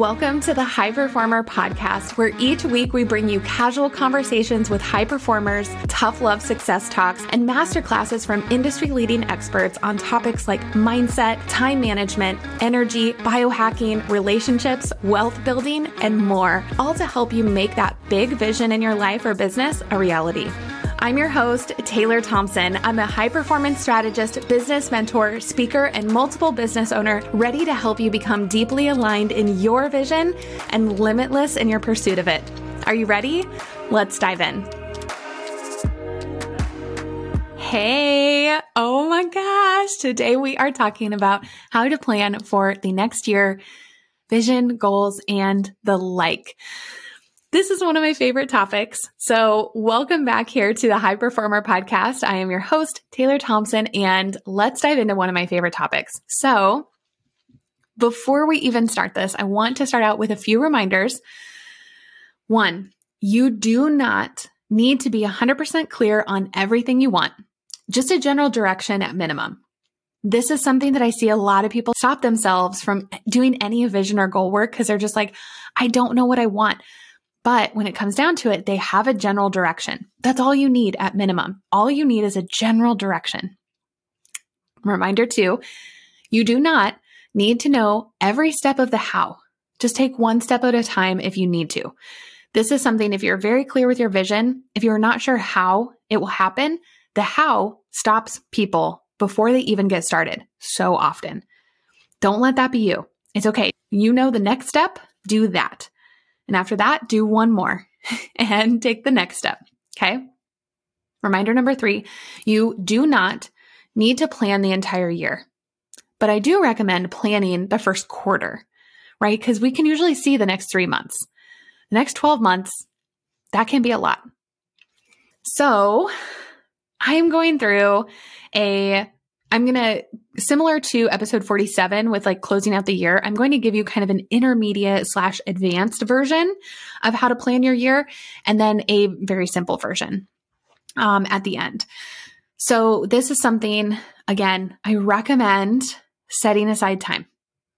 Welcome to the High Performer Podcast, where each week we bring you casual conversations with high performers, tough love success talks, and masterclasses from industry leading experts on topics like mindset, time management, energy, biohacking, relationships, wealth building, and more, all to help you make that big vision in your life or business a reality. I'm your host, Taylor Thompson. I'm a high performance strategist, business mentor, speaker, and multiple business owner ready to help you become deeply aligned in your vision and limitless in your pursuit of it. Are you ready? Let's dive in. Hey, oh my gosh. Today we are talking about how to plan for the next year, vision, goals, and the like. This is one of my favorite topics. So, welcome back here to the High Performer Podcast. I am your host, Taylor Thompson, and let's dive into one of my favorite topics. So, before we even start this, I want to start out with a few reminders. One, you do not need to be 100% clear on everything you want, just a general direction at minimum. This is something that I see a lot of people stop themselves from doing any vision or goal work because they're just like, I don't know what I want. But when it comes down to it, they have a general direction. That's all you need at minimum. All you need is a general direction. Reminder two, you do not need to know every step of the how. Just take one step at a time if you need to. This is something, if you're very clear with your vision, if you're not sure how it will happen, the how stops people before they even get started so often. Don't let that be you. It's okay. You know the next step, do that. And after that, do one more and take the next step. Okay. Reminder number three you do not need to plan the entire year, but I do recommend planning the first quarter, right? Because we can usually see the next three months. The next 12 months, that can be a lot. So I am going through a I'm going to, similar to episode 47 with like closing out the year, I'm going to give you kind of an intermediate slash advanced version of how to plan your year and then a very simple version um, at the end. So, this is something, again, I recommend setting aside time.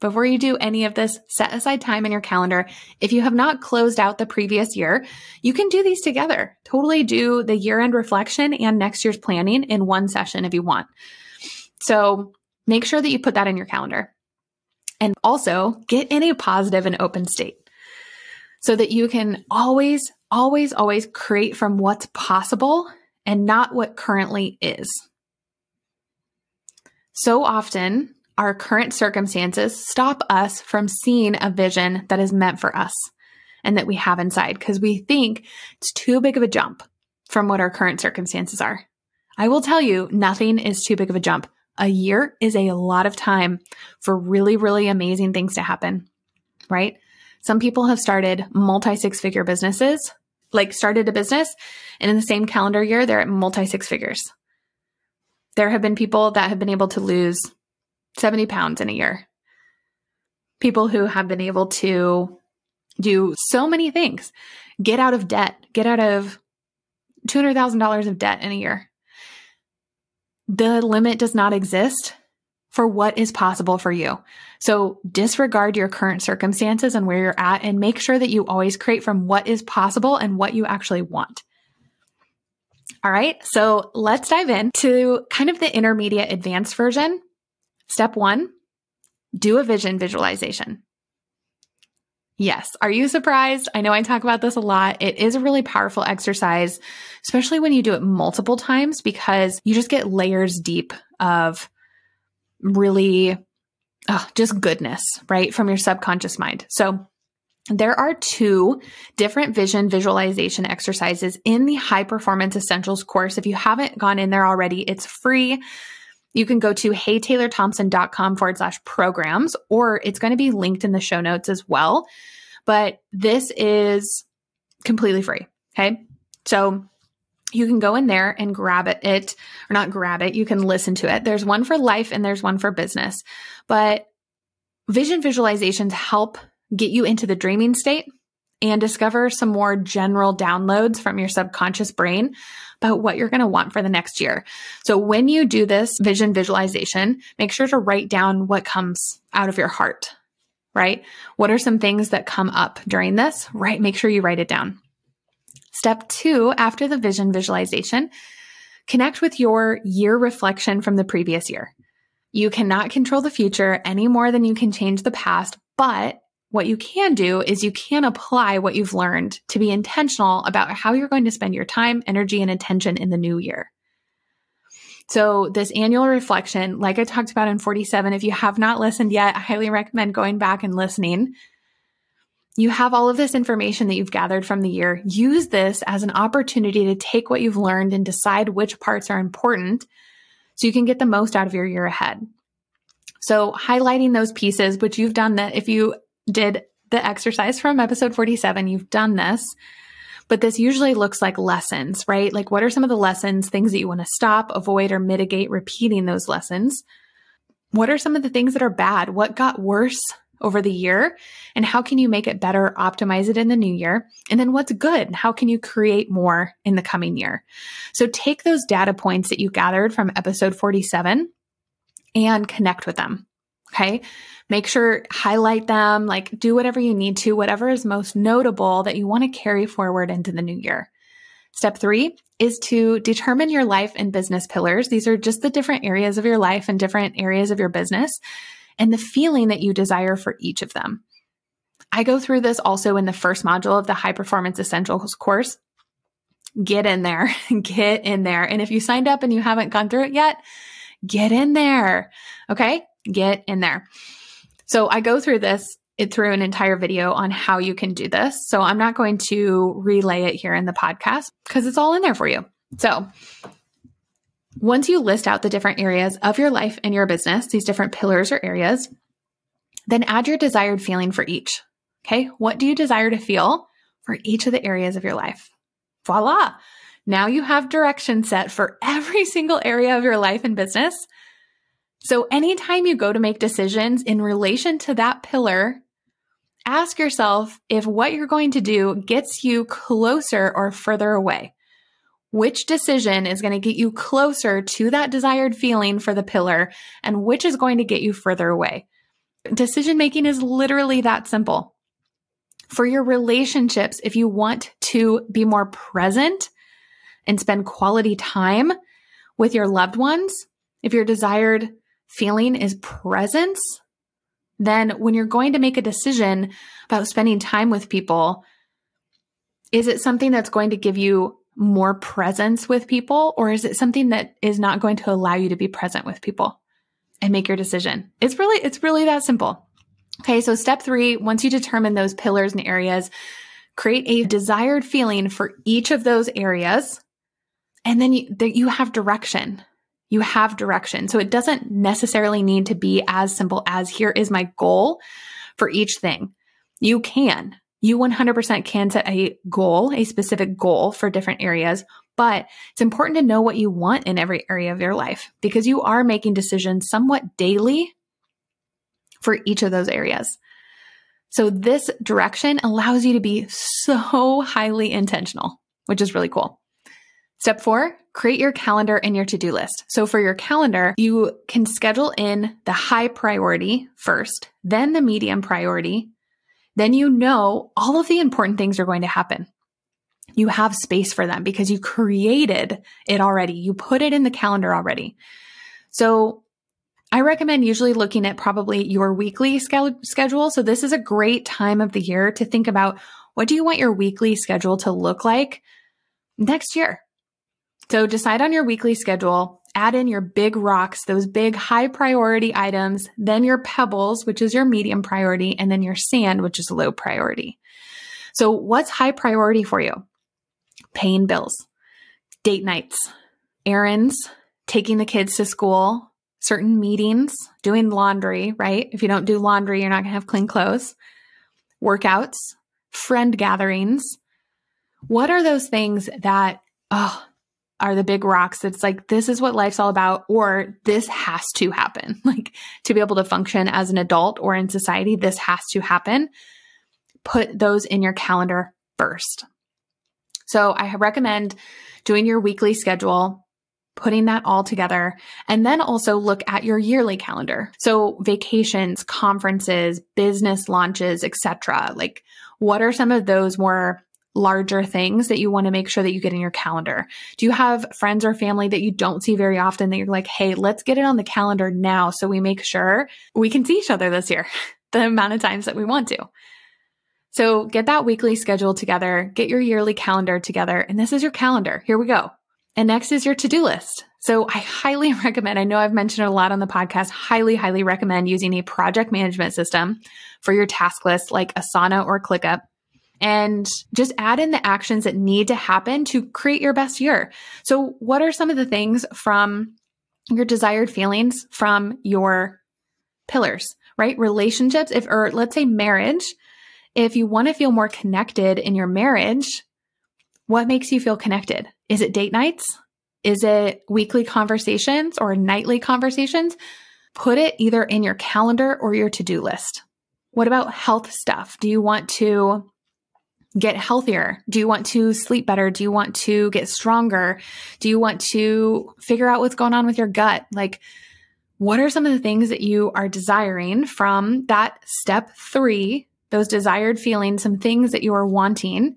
Before you do any of this, set aside time in your calendar. If you have not closed out the previous year, you can do these together. Totally do the year end reflection and next year's planning in one session if you want. So make sure that you put that in your calendar. And also get in a positive and open state so that you can always, always, always create from what's possible and not what currently is. So often, our current circumstances stop us from seeing a vision that is meant for us and that we have inside because we think it's too big of a jump from what our current circumstances are. I will tell you, nothing is too big of a jump a year is a lot of time for really, really amazing things to happen, right? Some people have started multi six figure businesses, like started a business, and in the same calendar year, they're at multi six figures. There have been people that have been able to lose 70 pounds in a year. People who have been able to do so many things, get out of debt, get out of $200,000 of debt in a year the limit does not exist for what is possible for you. So disregard your current circumstances and where you're at and make sure that you always create from what is possible and what you actually want. All right. So let's dive into kind of the intermediate advanced version. Step one, do a vision visualization. Yes. Are you surprised? I know I talk about this a lot. It is a really powerful exercise, especially when you do it multiple times because you just get layers deep of really oh, just goodness, right? From your subconscious mind. So there are two different vision visualization exercises in the high performance essentials course. If you haven't gone in there already, it's free. You can go to heytaylorthompson.com forward slash programs, or it's going to be linked in the show notes as well. But this is completely free. Okay. So you can go in there and grab it, it or not grab it. You can listen to it. There's one for life and there's one for business. But vision visualizations help get you into the dreaming state and discover some more general downloads from your subconscious brain about what you're going to want for the next year. So when you do this vision visualization, make sure to write down what comes out of your heart, right? What are some things that come up during this? Right. Make sure you write it down. Step two, after the vision visualization, connect with your year reflection from the previous year. You cannot control the future any more than you can change the past, but what you can do is you can apply what you've learned to be intentional about how you're going to spend your time, energy, and attention in the new year. So, this annual reflection, like I talked about in 47, if you have not listened yet, I highly recommend going back and listening. You have all of this information that you've gathered from the year. Use this as an opportunity to take what you've learned and decide which parts are important so you can get the most out of your year ahead. So, highlighting those pieces, which you've done that if you did the exercise from episode 47, you've done this but this usually looks like lessons, right? Like, what are some of the lessons, things that you want to stop, avoid, or mitigate repeating those lessons? What are some of the things that are bad? What got worse over the year? And how can you make it better, optimize it in the new year? And then what's good? How can you create more in the coming year? So take those data points that you gathered from episode 47 and connect with them. Okay. Make sure highlight them, like do whatever you need to, whatever is most notable that you want to carry forward into the new year. Step three is to determine your life and business pillars. These are just the different areas of your life and different areas of your business and the feeling that you desire for each of them. I go through this also in the first module of the High Performance Essentials course. Get in there, get in there. And if you signed up and you haven't gone through it yet, get in there. Okay. Get in there. So I go through this it through an entire video on how you can do this. So I'm not going to relay it here in the podcast because it's all in there for you. So once you list out the different areas of your life and your business, these different pillars or areas, then add your desired feeling for each. Okay. What do you desire to feel for each of the areas of your life? Voila. Now you have direction set for every single area of your life and business so, anytime you go to make decisions in relation to that pillar, ask yourself if what you're going to do gets you closer or further away. Which decision is going to get you closer to that desired feeling for the pillar, and which is going to get you further away? Decision making is literally that simple. For your relationships, if you want to be more present and spend quality time with your loved ones, if your desired feeling is presence, then when you're going to make a decision about spending time with people, is it something that's going to give you more presence with people, or is it something that is not going to allow you to be present with people and make your decision? It's really, it's really that simple. Okay. So step three, once you determine those pillars and areas, create a desired feeling for each of those areas. And then you, you have direction you have direction. So it doesn't necessarily need to be as simple as here is my goal for each thing. You can. You 100% can set a goal, a specific goal for different areas, but it's important to know what you want in every area of your life because you are making decisions somewhat daily for each of those areas. So this direction allows you to be so highly intentional, which is really cool. Step four, create your calendar and your to do list. So for your calendar, you can schedule in the high priority first, then the medium priority. Then you know all of the important things are going to happen. You have space for them because you created it already. You put it in the calendar already. So I recommend usually looking at probably your weekly schedule. So this is a great time of the year to think about what do you want your weekly schedule to look like next year? So decide on your weekly schedule, add in your big rocks, those big high priority items, then your pebbles, which is your medium priority, and then your sand, which is low priority. So what's high priority for you? Paying bills, date nights, errands, taking the kids to school, certain meetings, doing laundry, right? If you don't do laundry, you're not going to have clean clothes, workouts, friend gatherings. What are those things that, oh, are the big rocks It's like this is what life's all about or this has to happen like to be able to function as an adult or in society this has to happen put those in your calendar first so i recommend doing your weekly schedule putting that all together and then also look at your yearly calendar. So vacations, conferences, business launches, etc. Like what are some of those more larger things that you want to make sure that you get in your calendar? Do you have friends or family that you don't see very often that you're like, "Hey, let's get it on the calendar now so we make sure we can see each other this year the amount of times that we want to." So get that weekly schedule together, get your yearly calendar together, and this is your calendar. Here we go. And next is your to-do list. So I highly recommend, I know I've mentioned a lot on the podcast, highly, highly recommend using a project management system for your task list like Asana or ClickUp. And just add in the actions that need to happen to create your best year. So what are some of the things from your desired feelings from your pillars, right? Relationships, if, or let's say marriage. If you want to feel more connected in your marriage, what makes you feel connected? Is it date nights? Is it weekly conversations or nightly conversations? Put it either in your calendar or your to do list. What about health stuff? Do you want to get healthier? Do you want to sleep better? Do you want to get stronger? Do you want to figure out what's going on with your gut? Like, what are some of the things that you are desiring from that step three, those desired feelings, some things that you are wanting?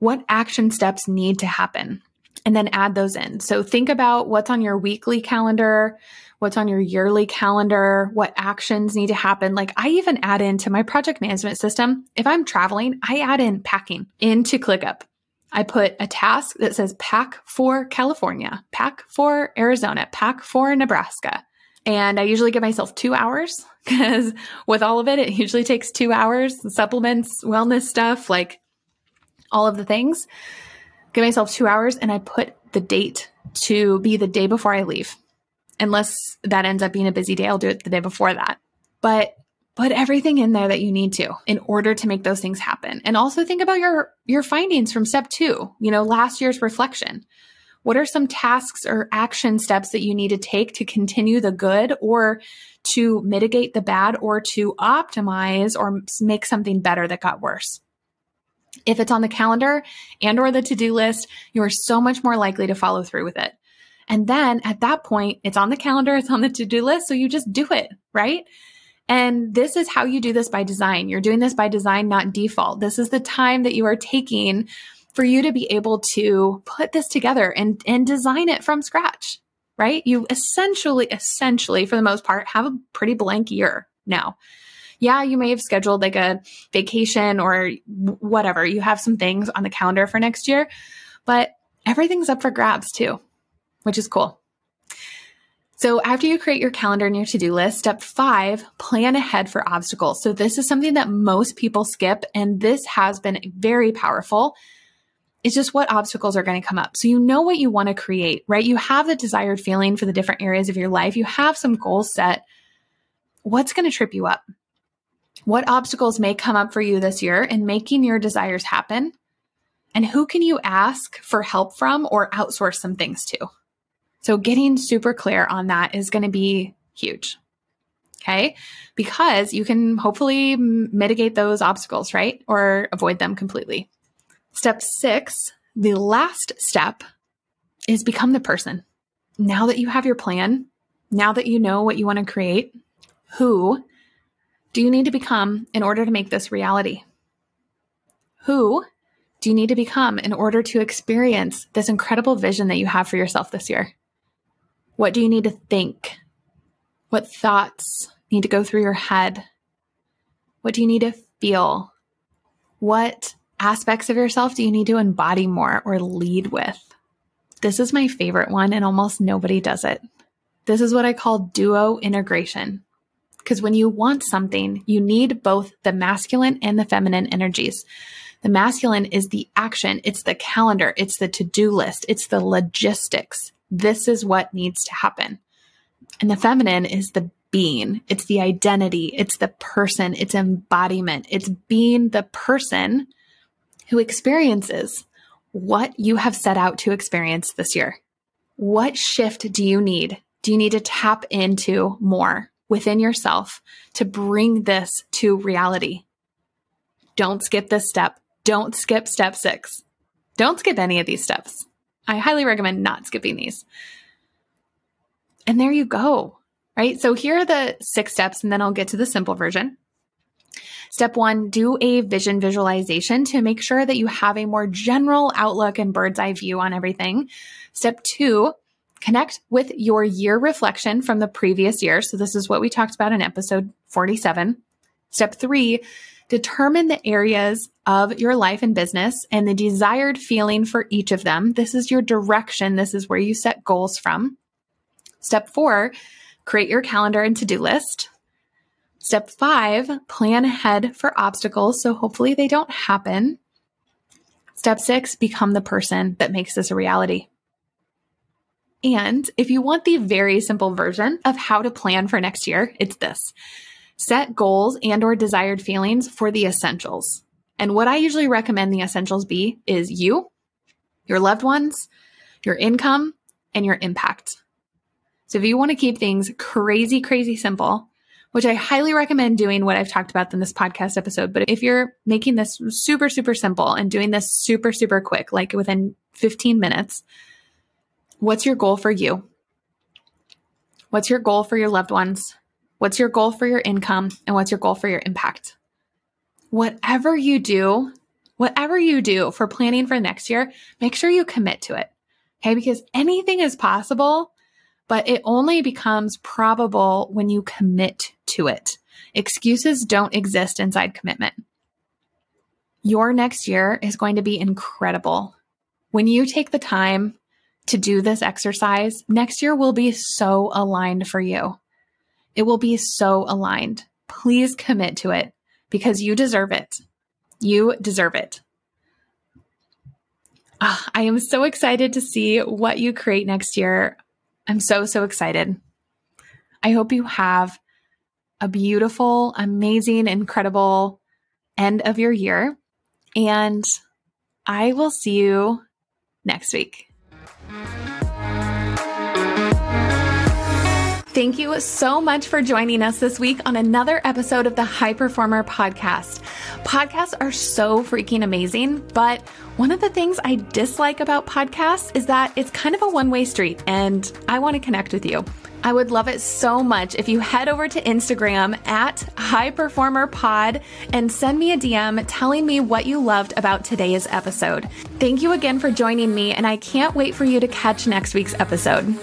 What action steps need to happen? and then add those in. So think about what's on your weekly calendar, what's on your yearly calendar, what actions need to happen. Like I even add into my project management system. If I'm traveling, I add in packing into ClickUp. I put a task that says pack for California, pack for Arizona, pack for Nebraska. And I usually give myself two hours because with all of it, it usually takes two hours, supplements, wellness stuff, like all of the things give myself two hours and I put the date to be the day before I leave. Unless that ends up being a busy day, I'll do it the day before that. But put everything in there that you need to in order to make those things happen. And also think about your your findings from step 2, you know, last year's reflection. What are some tasks or action steps that you need to take to continue the good or to mitigate the bad or to optimize or make something better that got worse? If it's on the calendar and or the to-do list, you are so much more likely to follow through with it. And then at that point, it's on the calendar, it's on the to-do list, so you just do it, right? And this is how you do this by design. You're doing this by design, not default. This is the time that you are taking for you to be able to put this together and, and design it from scratch, right? You essentially, essentially, for the most part, have a pretty blank year now yeah, you may have scheduled like a vacation or whatever. You have some things on the calendar for next year, but everything's up for grabs too, which is cool. So after you create your calendar and your to-do list, step five, plan ahead for obstacles. So this is something that most people skip, and this has been very powerful. It's just what obstacles are going to come up. So you know what you want to create, right? You have the desired feeling for the different areas of your life. You have some goals set. What's going to trip you up? What obstacles may come up for you this year in making your desires happen? And who can you ask for help from or outsource some things to? So, getting super clear on that is going to be huge. Okay. Because you can hopefully mitigate those obstacles, right? Or avoid them completely. Step six, the last step is become the person. Now that you have your plan, now that you know what you want to create, who do you need to become in order to make this reality? Who do you need to become in order to experience this incredible vision that you have for yourself this year? What do you need to think? What thoughts need to go through your head? What do you need to feel? What aspects of yourself do you need to embody more or lead with? This is my favorite one, and almost nobody does it. This is what I call duo integration. Because when you want something, you need both the masculine and the feminine energies. The masculine is the action, it's the calendar, it's the to do list, it's the logistics. This is what needs to happen. And the feminine is the being, it's the identity, it's the person, it's embodiment, it's being the person who experiences what you have set out to experience this year. What shift do you need? Do you need to tap into more? within yourself to bring this to reality. Don't skip this step. Don't skip step six. Don't skip any of these steps. I highly recommend not skipping these. And there you go. Right. So here are the six steps, and then I'll get to the simple version. Step one, do a vision visualization to make sure that you have a more general outlook and bird's eye view on everything. Step two, connect with your year reflection from the previous year. So this is what we talked about in episode 47. Step three, determine the areas of your life and business and the desired feeling for each of them. This is your direction. This is where you set goals from. Step four, create your calendar and to do list. Step five, plan ahead for obstacles. So hopefully they don't happen. Step six, become the person that makes this a reality. And if you want the very simple version of how to plan for next year, it's this. Set goals and or desired feelings for the essentials. And what I usually recommend the essentials be is you, your loved ones, your income, and your impact. So if you want to keep things crazy, crazy simple, which I highly recommend doing what I've talked about in this podcast episode. But if you're making this super, super simple and doing this super, super quick, like within 15 minutes, what's your goal for you? What's your goal for your loved ones? What's your goal for your income? And what's your goal for your impact? Whatever you do, whatever you do for planning for next year, make sure you commit to it. Okay. Because anything is possible, but it only becomes probable when you commit to it. Excuses don't exist inside commitment. Your next year is going to be incredible. When you take the time to do this exercise, next year will be so aligned for you. It will be so aligned. Please commit to it because you deserve it. You deserve it. Oh, I am so excited to see what you create next year. I'm so, so excited. I hope you have a beautiful, amazing, incredible end of your year. And I will see you next week. Thank you so much for joining us this week on another episode of the High Performer Podcast. Podcasts are so freaking amazing, but one of the things I dislike about podcasts is that it's kind of a one way street, and I want to connect with you. I would love it so much if you head over to Instagram at High Performer Pod and send me a DM telling me what you loved about today's episode. Thank you again for joining me, and I can't wait for you to catch next week's episode.